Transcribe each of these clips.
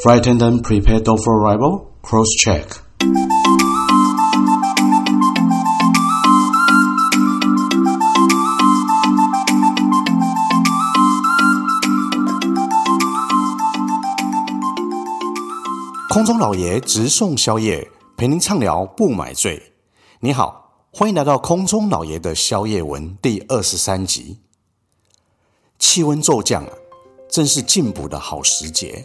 Frightened and prepared for arrival. Cross check. 空中老爷直送宵夜，陪您畅聊不买醉。你好，欢迎来到空中老爷的宵夜文第二十三集。气温骤降啊，正是进补的好时节。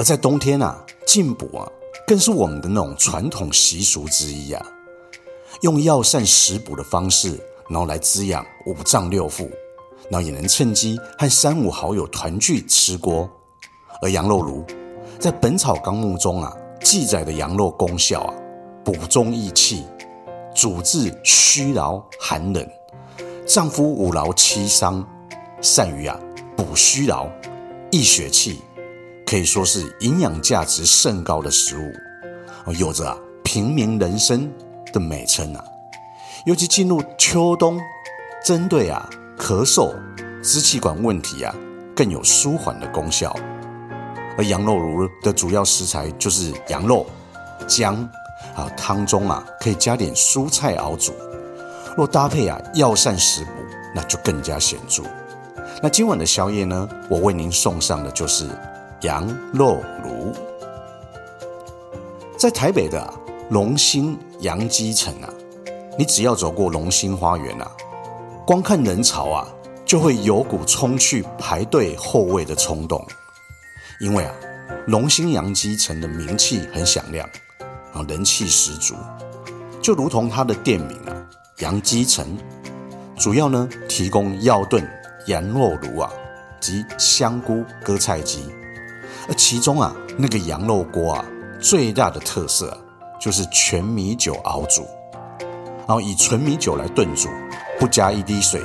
而在冬天啊，进补啊，更是我们的那种传统习俗之一啊。用药膳食补的方式，然后来滋养五脏六腑，然后也能趁机和三五好友团聚吃锅。而羊肉炉，在《本草纲目》中啊记载的羊肉功效啊，补中益气，主治虚劳寒冷，脏腑五劳七伤。善于啊补虚劳、益血气，可以说是营养价值甚高的食物，有着平民人参的美称啊。尤其进入秋冬，针对啊咳嗽、支气管问题啊，更有舒缓的功效。而羊肉炉的主要食材就是羊肉、姜，啊汤中啊可以加点蔬菜熬煮，若搭配啊药膳食补，那就更加显著。那今晚的宵夜呢？我为您送上的就是羊肉炉。在台北的龙兴杨基城啊，你只要走过龙兴花园啊，光看人潮啊，就会有股冲去排队候位的冲动。因为啊，龙兴杨基城的名气很响亮，啊，人气十足，就如同它的店名啊，杨基城，主要呢提供药炖。羊肉炉啊，及香菇割菜机，而其中啊，那个羊肉锅啊，最大的特色，就是全米酒熬煮，然后以纯米酒来炖煮，不加一滴水，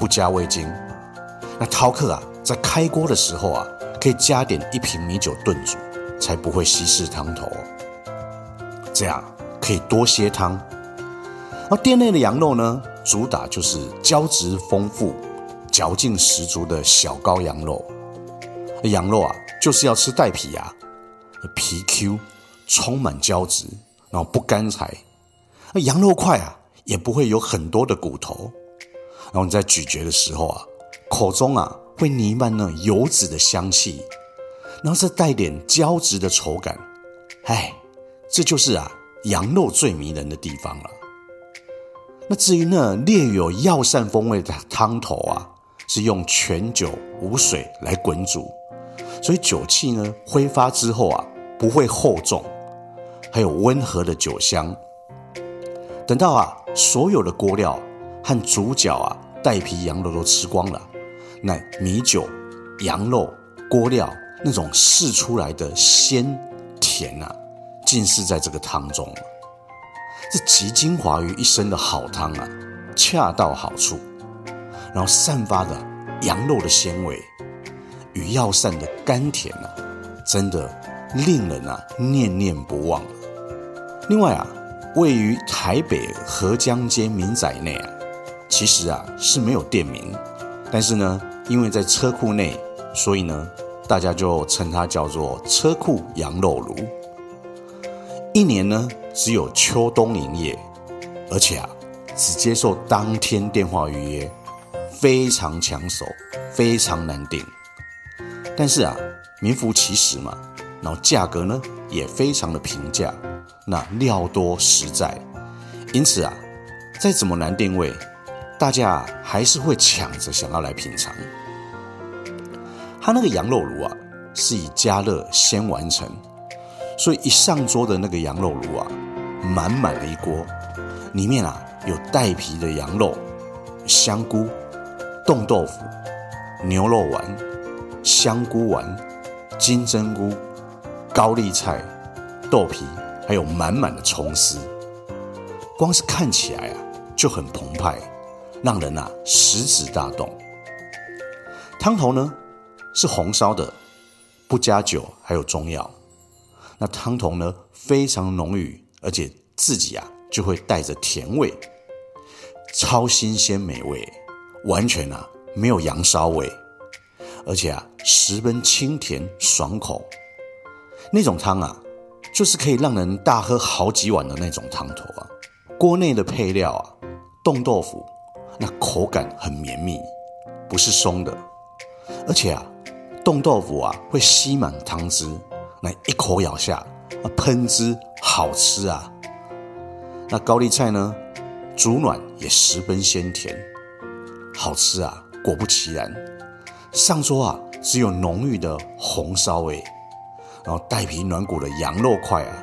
不加味精。那饕客啊，在开锅的时候啊，可以加点一瓶米酒炖煮，才不会稀释汤头，这样可以多些汤。而店内的羊肉呢，主打就是胶质丰富。嚼劲十足的小羔羊肉，羊肉啊，就是要吃带皮呀，皮 Q，充满胶质，然后不干柴。那羊肉块啊，也不会有很多的骨头，然后你在咀嚼的时候啊，口中啊会弥漫那油脂的香气，然后再带点胶质的口感，哎，这就是啊羊肉最迷人的地方了。那至于那略有药膳风味的汤头啊。是用全酒无水来滚煮，所以酒气呢挥发之后啊不会厚重，还有温和的酒香。等到啊所有的锅料和主角啊带皮羊肉都吃光了，那米酒、羊肉、锅料那种释出来的鲜甜啊，尽是在这个汤中了。这集精华于一身的好汤啊，恰到好处。然后散发的羊肉的鲜味与药膳的甘甜啊，真的令人啊念念不忘。另外啊，位于台北河江街民宅内啊，其实啊是没有店名，但是呢，因为在车库内，所以呢，大家就称它叫做车库羊肉炉。一年呢只有秋冬营业，而且啊只接受当天电话预约。非常抢手，非常难订，但是啊，名副其实嘛。然后价格呢也非常的平价，那料多实在，因此啊，再怎么难定位，大家还是会抢着想要来品尝。它那个羊肉炉啊，是以加热先完成，所以一上桌的那个羊肉炉啊，满满的一锅，里面啊有带皮的羊肉、香菇。冻豆腐、牛肉丸、香菇丸、金针菇、高丽菜、豆皮，还有满满的葱丝，光是看起来啊就很澎湃，让人啊食指大动。汤头呢是红烧的，不加酒，还有中药。那汤头呢非常浓郁，而且自己啊就会带着甜味，超新鲜美味。完全啊没有羊骚味，而且啊十分清甜爽口，那种汤啊，就是可以让人大喝好几碗的那种汤头啊。锅内的配料啊，冻豆腐，那口感很绵密，不是松的，而且啊，冻豆腐啊会吸满汤汁，那一口咬下啊喷汁，好吃啊。那高丽菜呢，煮软也十分鲜甜，好吃啊。果不其然，上桌啊只有浓郁的红烧味，然后带皮软骨的羊肉块啊，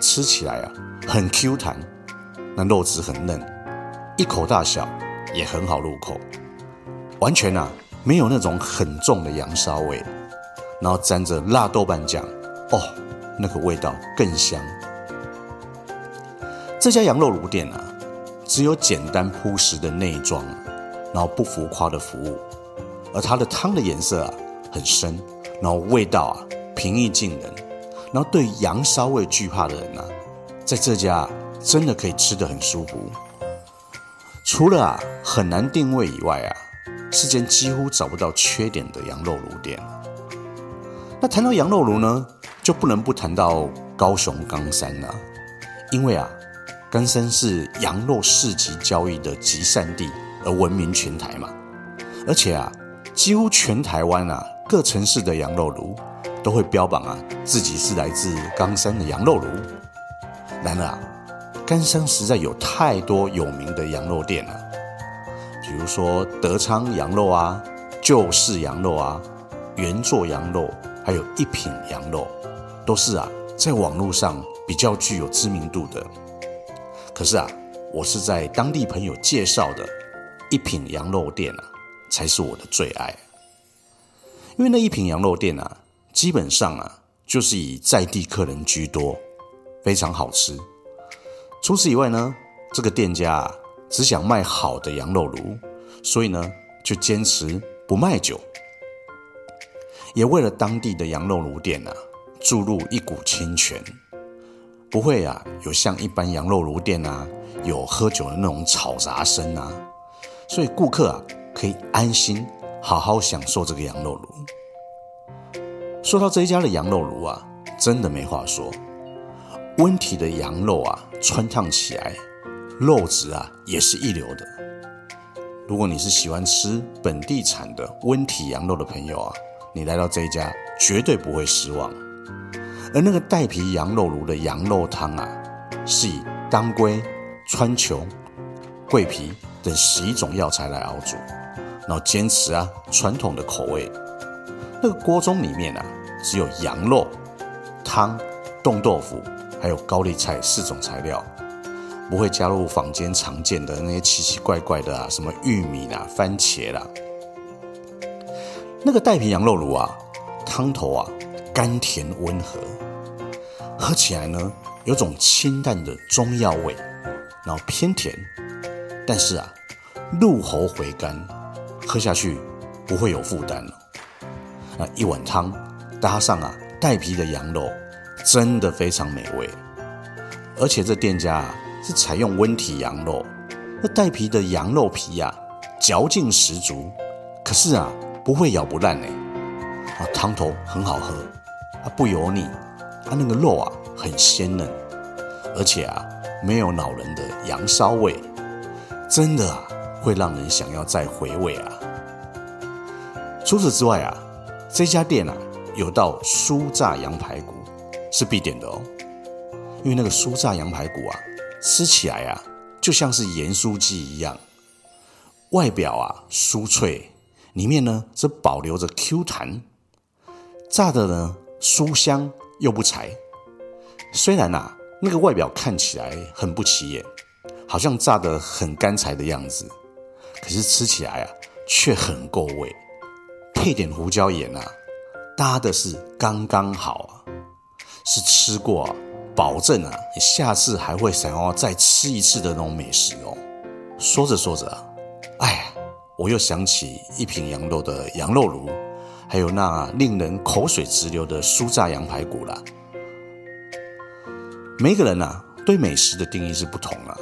吃起来啊很 Q 弹。那肉质很嫩，一口大小也很好入口，完全啊没有那种很重的羊骚味，然后沾着辣豆瓣酱，哦，那个味道更香。这家羊肉炉店啊，只有简单朴实的内装，然后不浮夸的服务，而它的汤的颜色啊很深，然后味道啊平易近人，然后对羊骚味惧怕的人啊，在这家。真的可以吃得很舒服，除了啊很难定位以外啊，是间几乎找不到缺点的羊肉炉店。那谈到羊肉炉呢，就不能不谈到高雄冈山了，因为啊，冈山是羊肉市集交易的集散地，而闻名全台嘛。而且啊，几乎全台湾啊各城市的羊肉炉都会标榜啊自己是来自冈山的羊肉炉。然而啊。冈山实在有太多有名的羊肉店了，比如说德昌羊肉啊、旧式羊肉啊、原作羊肉，还有一品羊肉，都是啊在网络上比较具有知名度的。可是啊，我是在当地朋友介绍的一品羊肉店啊，才是我的最爱。因为那一品羊肉店啊，基本上啊就是以在地客人居多，非常好吃。除此以外呢，这个店家啊，只想卖好的羊肉炉，所以呢，就坚持不卖酒，也为了当地的羊肉炉店啊，注入一股清泉，不会啊，有像一般羊肉炉店啊，有喝酒的那种吵杂声啊，所以顾客啊，可以安心好好享受这个羊肉炉。说到这一家的羊肉炉啊，真的没话说。温体的羊肉啊，穿烫起来，肉质啊也是一流的。如果你是喜欢吃本地产的温体羊肉的朋友啊，你来到这一家绝对不会失望。而那个带皮羊肉炉的羊肉汤啊，是以当归、川穹、桂皮等十一种药材来熬煮，然后坚持啊传统的口味。那个锅中里面啊，只有羊肉、汤、冻豆腐。还有高丽菜四种材料，不会加入坊间常见的那些奇奇怪怪的啊，什么玉米啦、番茄啦。那个带皮羊肉炉啊，汤头啊甘甜温和，喝起来呢有种清淡的中药味，然后偏甜，但是啊入喉回甘，喝下去不会有负担。那一碗汤搭上啊带皮的羊肉。真的非常美味，而且这店家啊是采用温体羊肉，那带皮的羊肉皮呀、啊、嚼劲十足，可是啊不会咬不烂呢。啊汤头很好喝，啊不油腻，啊那个肉啊很鲜嫩，而且啊没有恼人的羊骚味，真的啊会让人想要再回味啊。除此之外啊，这家店啊有道酥炸羊排骨。是必点的哦，因为那个酥炸羊排骨啊，吃起来啊，就像是盐酥鸡一样，外表啊酥脆，里面呢则保留着 Q 弹，炸的呢酥香又不柴。虽然啊那个外表看起来很不起眼，好像炸得很干柴的样子，可是吃起来啊却很够味，配点胡椒盐啊，搭的是刚刚好啊。是吃过，保证啊，你下次还会想要再吃一次的那种美食哦。说着说着，哎，我又想起一品羊肉的羊肉炉，还有那令人口水直流的酥炸羊排骨了。每个人呐、啊，对美食的定义是不同啊，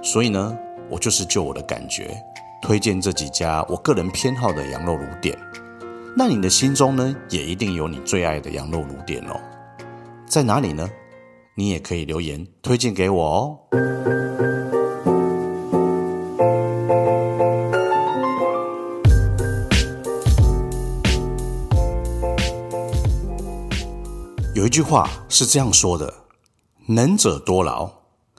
所以呢，我就是就我的感觉，推荐这几家我个人偏好的羊肉炉店。那你的心中呢，也一定有你最爱的羊肉炉店哦。在哪里呢？你也可以留言推荐给我哦。有一句话是这样说的：“能者多劳。”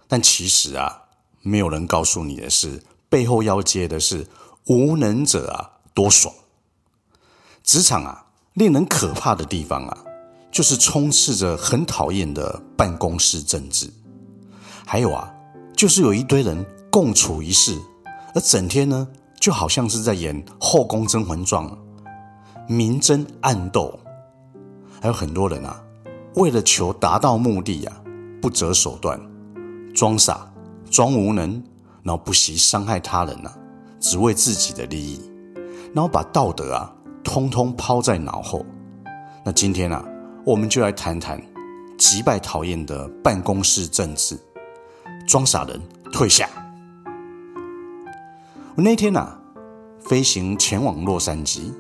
但其实啊，没有人告诉你的是，背后要接的是“无能者啊多爽”。职场啊，令人可怕的地方啊。就是充斥着很讨厌的办公室政治，还有啊，就是有一堆人共处一室，而整天呢，就好像是在演《后宫甄嬛传》，明争暗斗。还有很多人啊，为了求达到目的啊，不择手段，装傻、装无能，然后不惜伤害他人啊，只为自己的利益，然后把道德啊，通通抛在脑后。那今天啊。我们就来谈谈击败讨厌的办公室政治，装傻人退下。我那天啊，飞行前往洛杉矶，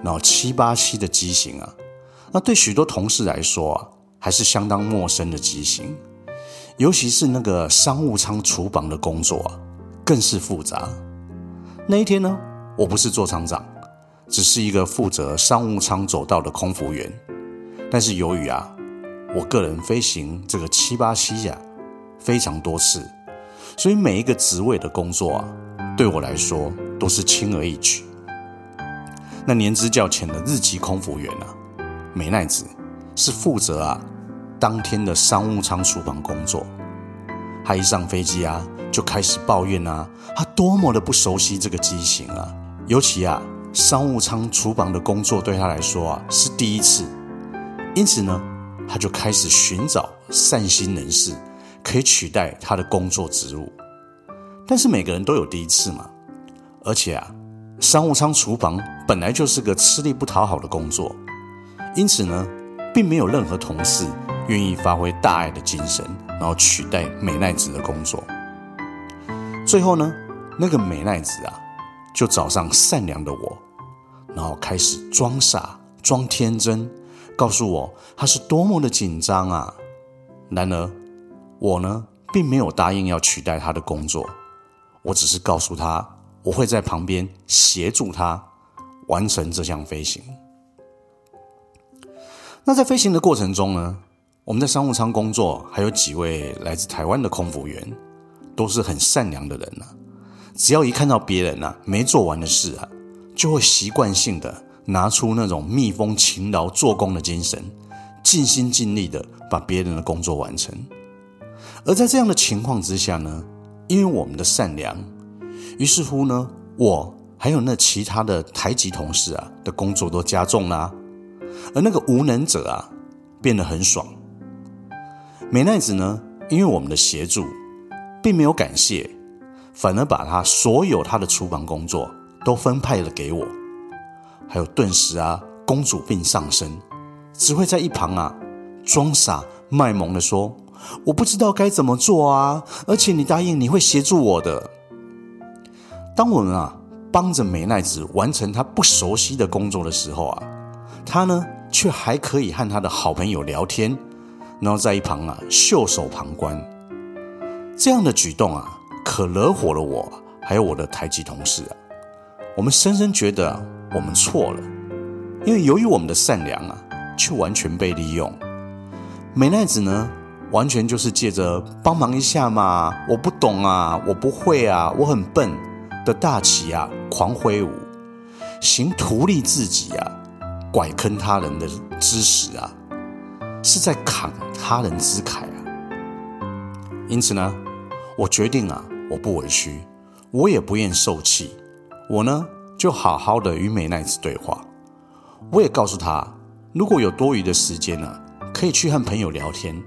然后七八七的机型啊，那对许多同事来说啊，还是相当陌生的机型，尤其是那个商务舱厨房的工作啊，更是复杂。那一天呢，我不是做厂长，只是一个负责商务舱走道的空服员。但是由于啊，我个人飞行这个七八七呀，非常多次，所以每一个职位的工作啊，对我来说都是轻而易举。那年资较浅的日籍空服员啊，美奈子是负责啊当天的商务舱厨房工作。她一上飞机啊，就开始抱怨啊，她多么的不熟悉这个机型啊，尤其啊商务舱厨房的工作对他来说啊是第一次。因此呢，他就开始寻找善心人士，可以取代他的工作职务。但是每个人都有第一次嘛，而且啊，商务舱厨房本来就是个吃力不讨好的工作，因此呢，并没有任何同事愿意发挥大爱的精神，然后取代美奈子的工作。最后呢，那个美奈子啊，就找上善良的我，然后开始装傻、装天真。告诉我他是多么的紧张啊！然而，我呢，并没有答应要取代他的工作，我只是告诉他，我会在旁边协助他完成这项飞行。那在飞行的过程中呢，我们在商务舱工作，还有几位来自台湾的空服员，都是很善良的人呐、啊。只要一看到别人啊没做完的事啊，就会习惯性的。拿出那种蜜蜂勤劳做工的精神，尽心尽力的把别人的工作完成。而在这样的情况之下呢，因为我们的善良，于是乎呢，我还有那其他的台籍同事啊的工作都加重了，而那个无能者啊变得很爽。美奈子呢，因为我们的协助，并没有感谢，反而把他所有他的厨房工作都分派了给我。还有顿时啊，公主病上身，只会在一旁啊装傻卖萌的说：“我不知道该怎么做啊，而且你答应你会协助我的。”当我们啊帮着美奈子完成她不熟悉的工作的时候啊，她呢却还可以和她的好朋友聊天，然后在一旁啊袖手旁观。这样的举动啊，可惹火了我，还有我的台籍同事啊，我们深深觉得。我们错了，因为由于我们的善良啊，却完全被利用。美奈子呢，完全就是借着帮忙一下嘛，我不懂啊，我不会啊，我很笨的大旗啊，狂挥舞，行图利自己啊，拐坑他人的之实啊，是在慷他人之慨啊。因此呢，我决定啊，我不委屈，我也不愿受气，我呢。就好好的与美奈子对话，我也告诉他，如果有多余的时间呢，可以去和朋友聊天。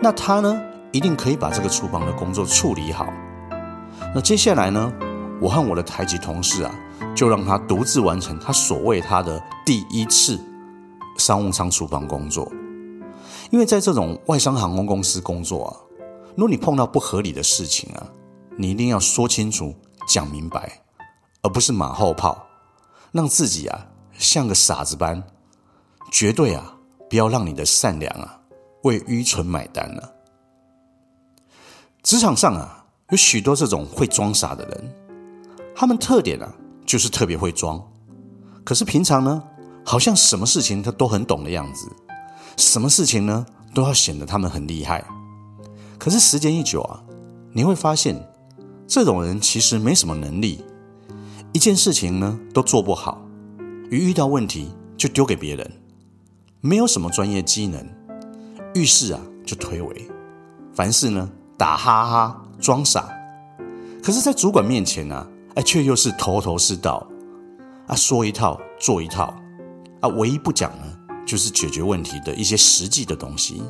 那他呢，一定可以把这个厨房的工作处理好。那接下来呢，我和我的台籍同事啊，就让他独自完成他所谓他的第一次商务舱厨房工作。因为在这种外商航空公司工作啊，如果你碰到不合理的事情啊，你一定要说清楚、讲明白。而不是马后炮，让自己啊像个傻子般，绝对啊不要让你的善良啊为愚蠢买单了。职场上啊，有许多这种会装傻的人，他们特点啊，就是特别会装。可是平常呢，好像什么事情他都很懂的样子，什么事情呢，都要显得他们很厉害。可是时间一久啊，你会发现，这种人其实没什么能力，一件事情呢都做不好，一遇到问题就丢给别人，没有什么专业技能，遇事啊就推诿，凡事呢打哈哈装傻，可是，在主管面前呢，哎，却又是头头是道，啊，说一套做一套，啊，唯一不讲呢，就是解决问题的一些实际的东西，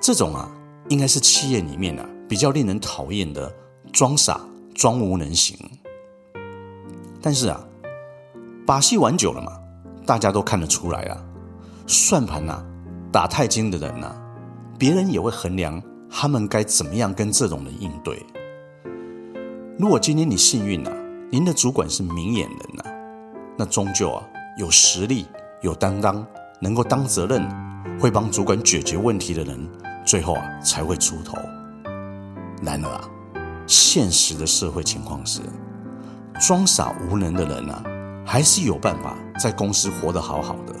这种啊，应该是企业里面啊比较令人讨厌的装傻装无能型。但是啊，把戏玩久了嘛，大家都看得出来啊，算盘呐打太精的人呐，别人也会衡量他们该怎么样跟这种人应对。如果今天你幸运啊，您的主管是明眼人呐，那终究啊有实力、有担当，能够当责任，会帮主管解决问题的人，最后啊才会出头。然而啊，现实的社会情况是，装傻无能的人啊，还是有办法在公司活得好好的；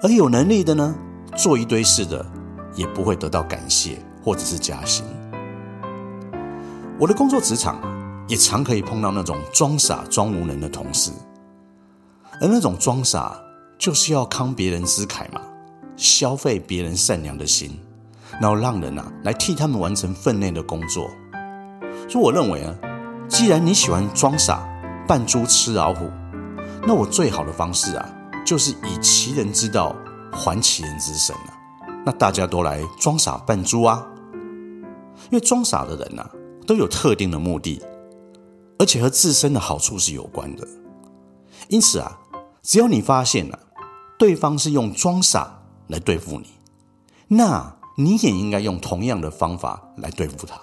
而有能力的呢，做一堆事的，也不会得到感谢或者是加薪。我的工作职场，也常可以碰到那种装傻装无能的同事，而那种装傻就是要慷别人之慨嘛，消费别人善良的心，然后让人啊来替他们完成分内的工作。所以我认为啊。既然你喜欢装傻扮猪吃老虎，那我最好的方式啊，就是以其人之道还其人之身啊。那大家都来装傻扮猪啊，因为装傻的人啊，都有特定的目的，而且和自身的好处是有关的。因此啊，只要你发现啊，对方是用装傻来对付你，那你也应该用同样的方法来对付他。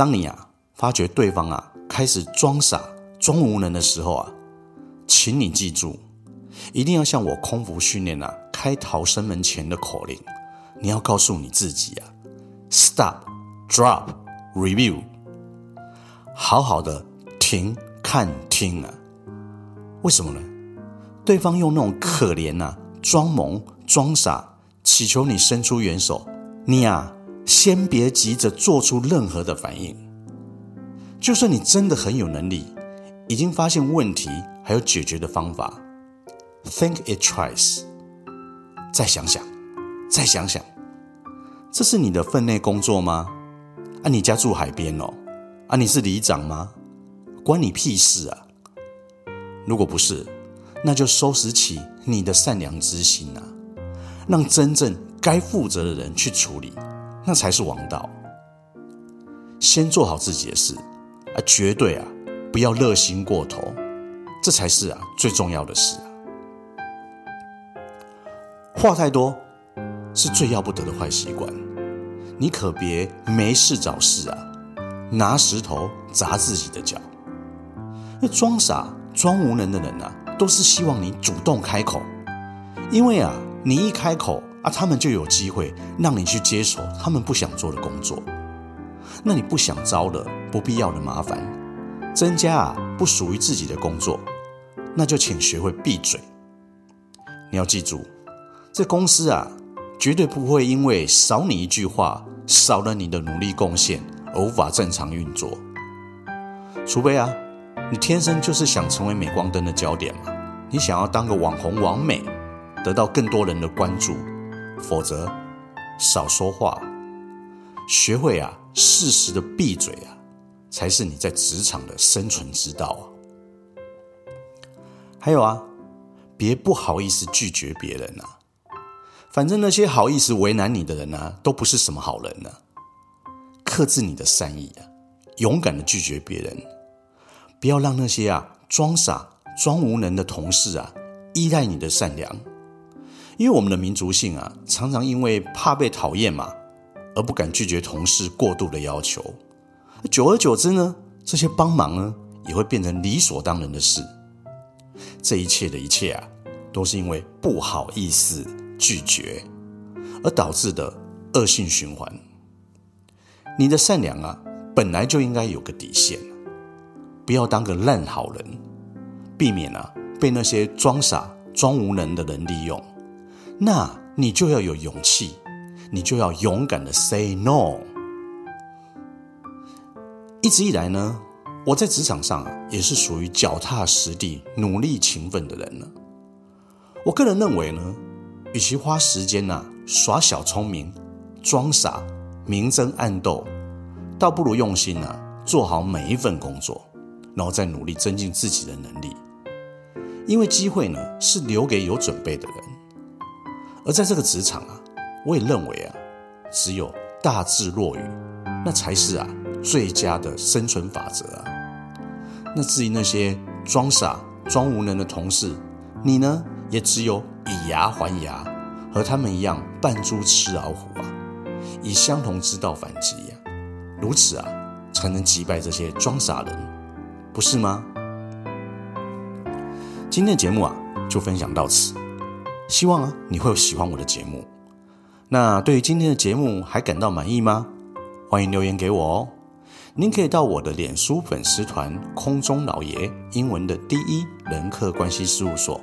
当你啊发觉对方啊开始装傻装无能的时候啊，请你记住，一定要像我空服训练啊开逃生门前的口令，你要告诉你自己啊，stop, drop, review，好好的停看听啊。为什么呢？对方用那种可怜啊装萌装傻，祈求你伸出援手，你啊。先别急着做出任何的反应，就算你真的很有能力，已经发现问题还有解决的方法，think it twice，再想想，再想想，这是你的分内工作吗？啊，你家住海边哦，啊，你是里长吗？关你屁事啊！如果不是，那就收拾起你的善良之心啊，让真正该负责的人去处理。那才是王道。先做好自己的事啊，绝对啊不要热心过头，这才是啊最重要的事啊。话太多是最要不得的坏习惯，你可别没事找事啊，拿石头砸自己的脚。那装傻装无能的人啊，都是希望你主动开口，因为啊你一开口。啊，他们就有机会让你去接手他们不想做的工作，那你不想招的不必要的麻烦，增加啊不属于自己的工作，那就请学会闭嘴。你要记住，这公司啊绝对不会因为少你一句话，少了你的努力贡献而无法正常运作，除非啊你天生就是想成为镁光灯的焦点嘛，你想要当个网红网美，得到更多人的关注。否则，少说话，学会啊，适时的闭嘴啊，才是你在职场的生存之道啊。还有啊，别不好意思拒绝别人啊，反正那些好意思为难你的人啊，都不是什么好人呢。克制你的善意啊，勇敢的拒绝别人，不要让那些啊装傻装无能的同事啊依赖你的善良。因为我们的民族性啊，常常因为怕被讨厌嘛，而不敢拒绝同事过度的要求。久而久之呢，这些帮忙呢，也会变成理所当然的事。这一切的一切啊，都是因为不好意思拒绝，而导致的恶性循环。你的善良啊，本来就应该有个底线，不要当个烂好人，避免啊被那些装傻装无能的人利用。那你就要有勇气，你就要勇敢的 say no。一直以来呢，我在职场上啊，也是属于脚踏实地、努力勤奋的人呢。我个人认为呢，与其花时间呐、耍小聪明、装傻、明争暗斗，倒不如用心呐、做好每一份工作，然后再努力增进自己的能力。因为机会呢是留给有准备的人，而在这个职场啊，我也认为啊，只有大智若愚，那才是啊。最佳的生存法则啊！那至于那些装傻、装无能的同事，你呢也只有以牙还牙，和他们一样扮猪吃老虎啊，以相同之道反击呀、啊，如此啊，才能击败这些装傻人，不是吗？今天的节目啊，就分享到此，希望啊你会喜欢我的节目。那对于今天的节目还感到满意吗？欢迎留言给我哦。您可以到我的脸书粉丝团“空中老爷”英文的第一人客关系事务所。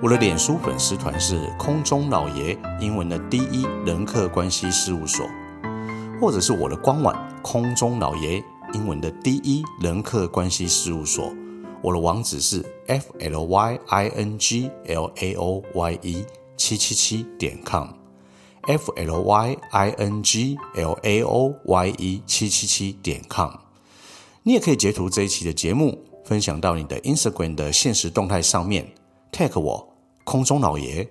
我的脸书粉丝团是“空中老爷”英文的第一人客关系事务所，或者是我的官网“空中老爷”英文的第一人客关系事务所。我的网址是 f l y i n g l a o y e 七七七点 com。f l y i n g l a o y e 七七七点 com，你也可以截图这一期的节目，分享到你的 Instagram 的限时动态上面，tag 我空中老爷，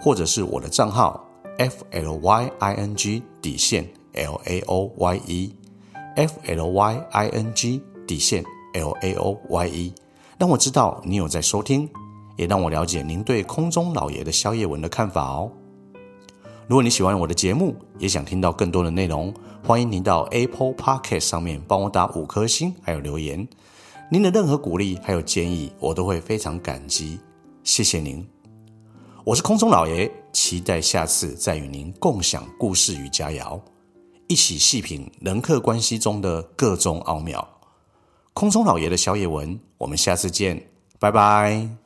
或者是我的账号 f l y i n g 底线 l a o y e f l y i n g 底线 l a o y e，让我知道你有在收听，也让我了解您对空中老爷的宵夜文的看法哦。如果你喜欢我的节目，也想听到更多的内容，欢迎您到 Apple Podcast 上面帮我打五颗星，还有留言。您的任何鼓励还有建议，我都会非常感激。谢谢您，我是空中老爷，期待下次再与您共享故事与佳肴，一起细品人客关系中的各种奥妙。空中老爷的宵夜文，我们下次见，拜拜。